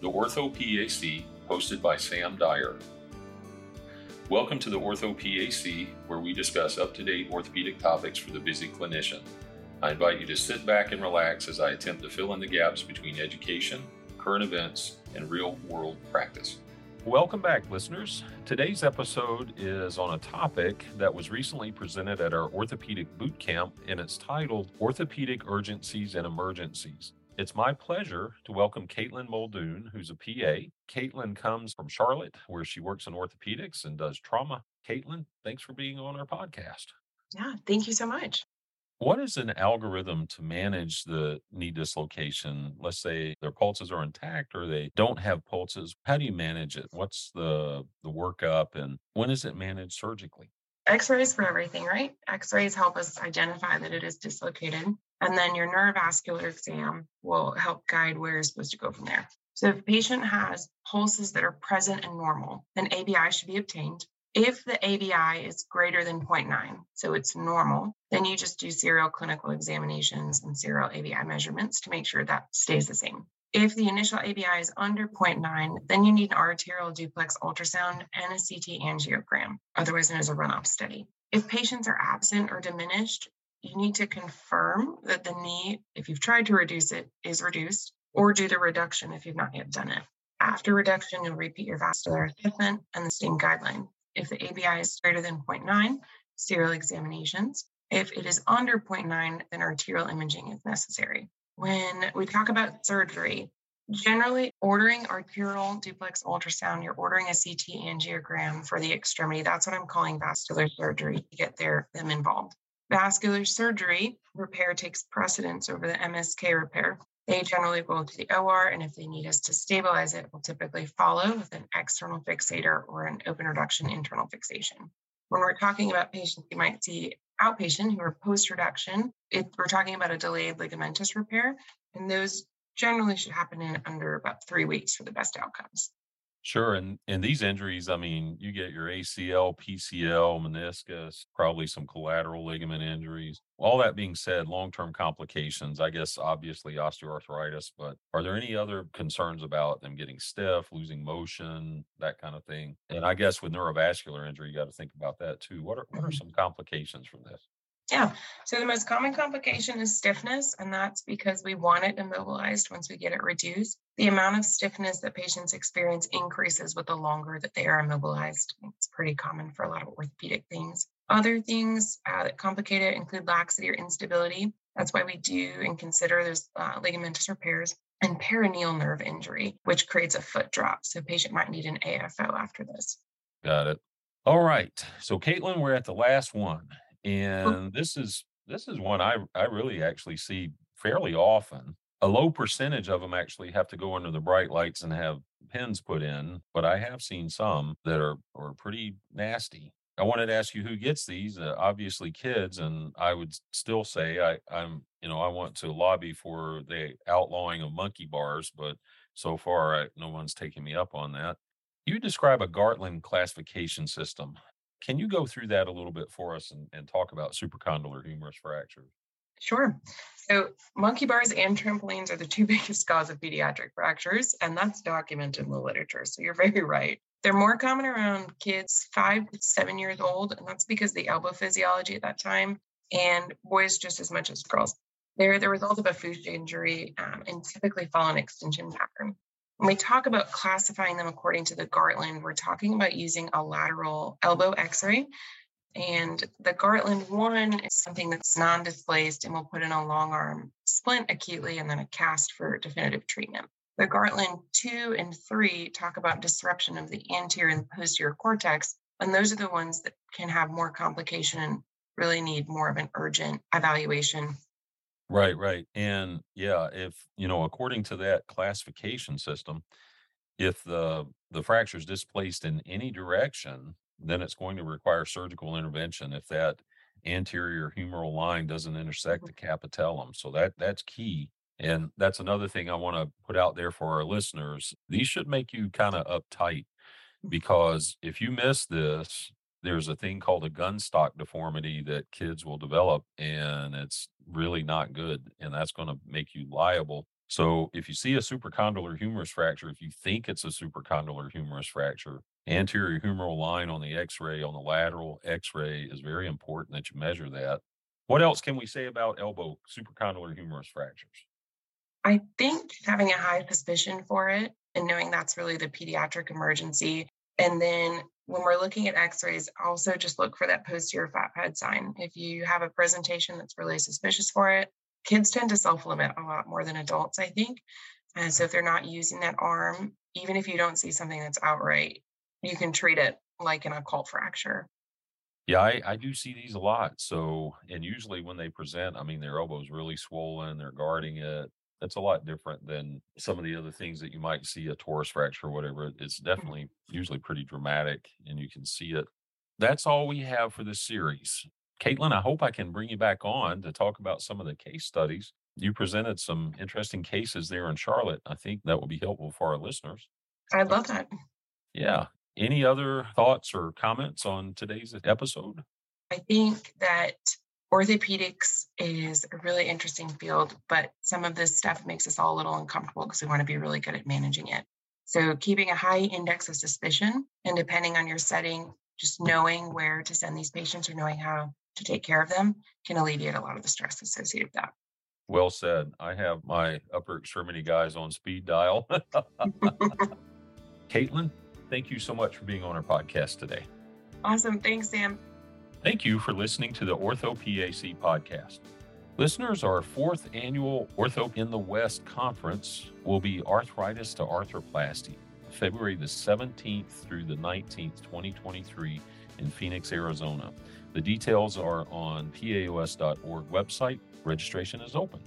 the Ortho PAC, hosted by Sam Dyer. Welcome to the Ortho PAC, where we discuss up to date orthopedic topics for the busy clinician. I invite you to sit back and relax as I attempt to fill in the gaps between education, current events, and real world practice. Welcome back, listeners. Today's episode is on a topic that was recently presented at our orthopedic boot camp, and it's titled Orthopedic Urgencies and Emergencies. It's my pleasure to welcome Kaitlyn Muldoon, who's a PA. Kaitlyn comes from Charlotte, where she works in orthopedics and does trauma. Kaitlyn, thanks for being on our podcast. Yeah, thank you so much. What is an algorithm to manage the knee dislocation? Let's say their pulses are intact or they don't have pulses. How do you manage it? What's the the workup and when is it managed surgically? X-rays for everything, right? X-rays help us identify that it is dislocated. And then your neurovascular exam will help guide where you're supposed to go from there. So if a patient has pulses that are present and normal, then ABI should be obtained. If the ABI is greater than 0.9, so it's normal, then you just do serial clinical examinations and serial ABI measurements to make sure that stays the same. If the initial ABI is under 0.9, then you need an arterial duplex ultrasound and a CT angiogram, otherwise known as a runoff study. If patients are absent or diminished, you need to confirm that the knee, if you've tried to reduce it, is reduced, or do the reduction if you've not yet done it. After reduction, you'll repeat your vascular assessment and the same guideline. If the ABI is greater than 0.9, serial examinations. If it is under 0.9, then arterial imaging is necessary. When we talk about surgery, generally ordering arterial duplex ultrasound, you're ordering a CT angiogram for the extremity. That's what I'm calling vascular surgery to get there, them involved. Vascular surgery repair takes precedence over the MSK repair. They generally go to the OR, and if they need us to stabilize it, we'll typically follow with an external fixator or an open reduction internal fixation. When we're talking about patients, you might see outpatient who are post reduction. If we're talking about a delayed ligamentous repair, and those generally should happen in under about three weeks for the best outcomes. Sure. And and these injuries, I mean, you get your ACL, PCL, meniscus, probably some collateral ligament injuries. All that being said, long-term complications, I guess obviously osteoarthritis, but are there any other concerns about them getting stiff, losing motion, that kind of thing? And I guess with neurovascular injury, you got to think about that too. What are what are mm-hmm. some complications from this? Yeah. So the most common complication is stiffness, and that's because we want it immobilized once we get it reduced. The amount of stiffness that patients experience increases with the longer that they are immobilized. It's pretty common for a lot of orthopedic things. Other things uh, that complicate it include laxity or instability. That's why we do and consider there's uh, ligamentous repairs and peroneal nerve injury, which creates a foot drop. So patient might need an AFO after this. Got it. All right. So Kaitlyn, we're at the last one. And this is this is one I I really actually see fairly often. A low percentage of them actually have to go under the bright lights and have pins put in, but I have seen some that are are pretty nasty. I wanted to ask you who gets these. Uh, obviously, kids, and I would still say I, I'm, you know, I want to lobby for the outlawing of monkey bars, but so far, I, no one's taking me up on that. You describe a Gartland classification system. Can you go through that a little bit for us and, and talk about supracondylar humerus fractures? Sure. So, monkey bars and trampolines are the two biggest cause of pediatric fractures, and that's documented in the literature. So, you're very right. They're more common around kids five to seven years old, and that's because the elbow physiology at that time, and boys just as much as girls. They're the result of a FOOSH injury um, and typically follow an extension pattern. When we talk about classifying them according to the Gartland, we're talking about using a lateral elbow x ray. And the Gartland one is something that's non displaced, and we'll put in a long arm splint acutely and then a cast for definitive treatment. The Gartland 2 and 3 talk about disruption of the anterior and posterior cortex, and those are the ones that can have more complication and really need more of an urgent evaluation Right, right. And yeah, if, you know, according to that classification system, if the the fracture is displaced in any direction, then it's going to require surgical intervention if that anterior humeral line doesn't intersect the mm-hmm. capitellum. So that that's key. And that's another thing I want to put out there for our listeners. These should make you kind of uptight mm-hmm. because if you miss this, there's a thing called a gunstock deformity that kids will develop and it's really not good and that's going to make you liable So if you see a supracondylar humerus fracture, if you think it's a supracondylar humerus fracture, anterior humeral line on the x-ray on the lateral x-ray is very important that you measure that. What else can we say about elbow supracondylar humerus fractures? I think having a high suspicion for it and knowing that's really the pediatric emergency. And then when we're looking at x-rays, also just look for that posterior fat pad sign. If you have a presentation that's really suspicious for it, kids tend to self limit a lot more than adults, I think. And so if they're not using that arm, even if you don't see something that's outright, you can treat it like an occult fracture. Yeah, I, I do see these a lot. So, and usually when they present, I mean, their elbow's really swollen, they're guarding it. That's a lot different than some of the other things that you might see a torus fracture or whatever. It's mm-hmm. definitely usually pretty dramatic and you can see it. That's all we have for this series. Kaitlyn, I hope I can bring you back on to talk about some of the case studies. You presented some interesting cases there in Charlotte. I think that will be helpful for our listeners. I'd love that. Yeah. Any other thoughts or comments on today's episode? I think that orthopedics is a really interesting field, but some of this stuff makes us all a little uncomfortable because we want to be really good at managing it. So, keeping a high index of suspicion and depending on your setting, just knowing where to send these patients or knowing how to take care of them can alleviate a lot of the stress associated with that. Well said. I have my upper extremity guys on speed dial. Kaitlyn, thank you so much for being on our podcast today. Awesome. Thanks, Sam. Thank you for listening to the Ortho PAC podcast. Listeners, our fourth annual Ortho in the West conference will be Arthritis to Arthroplasty, February the 17th through the 19th, 2023, in Phoenix, Arizona. The details are on paos.org website. Registration is open.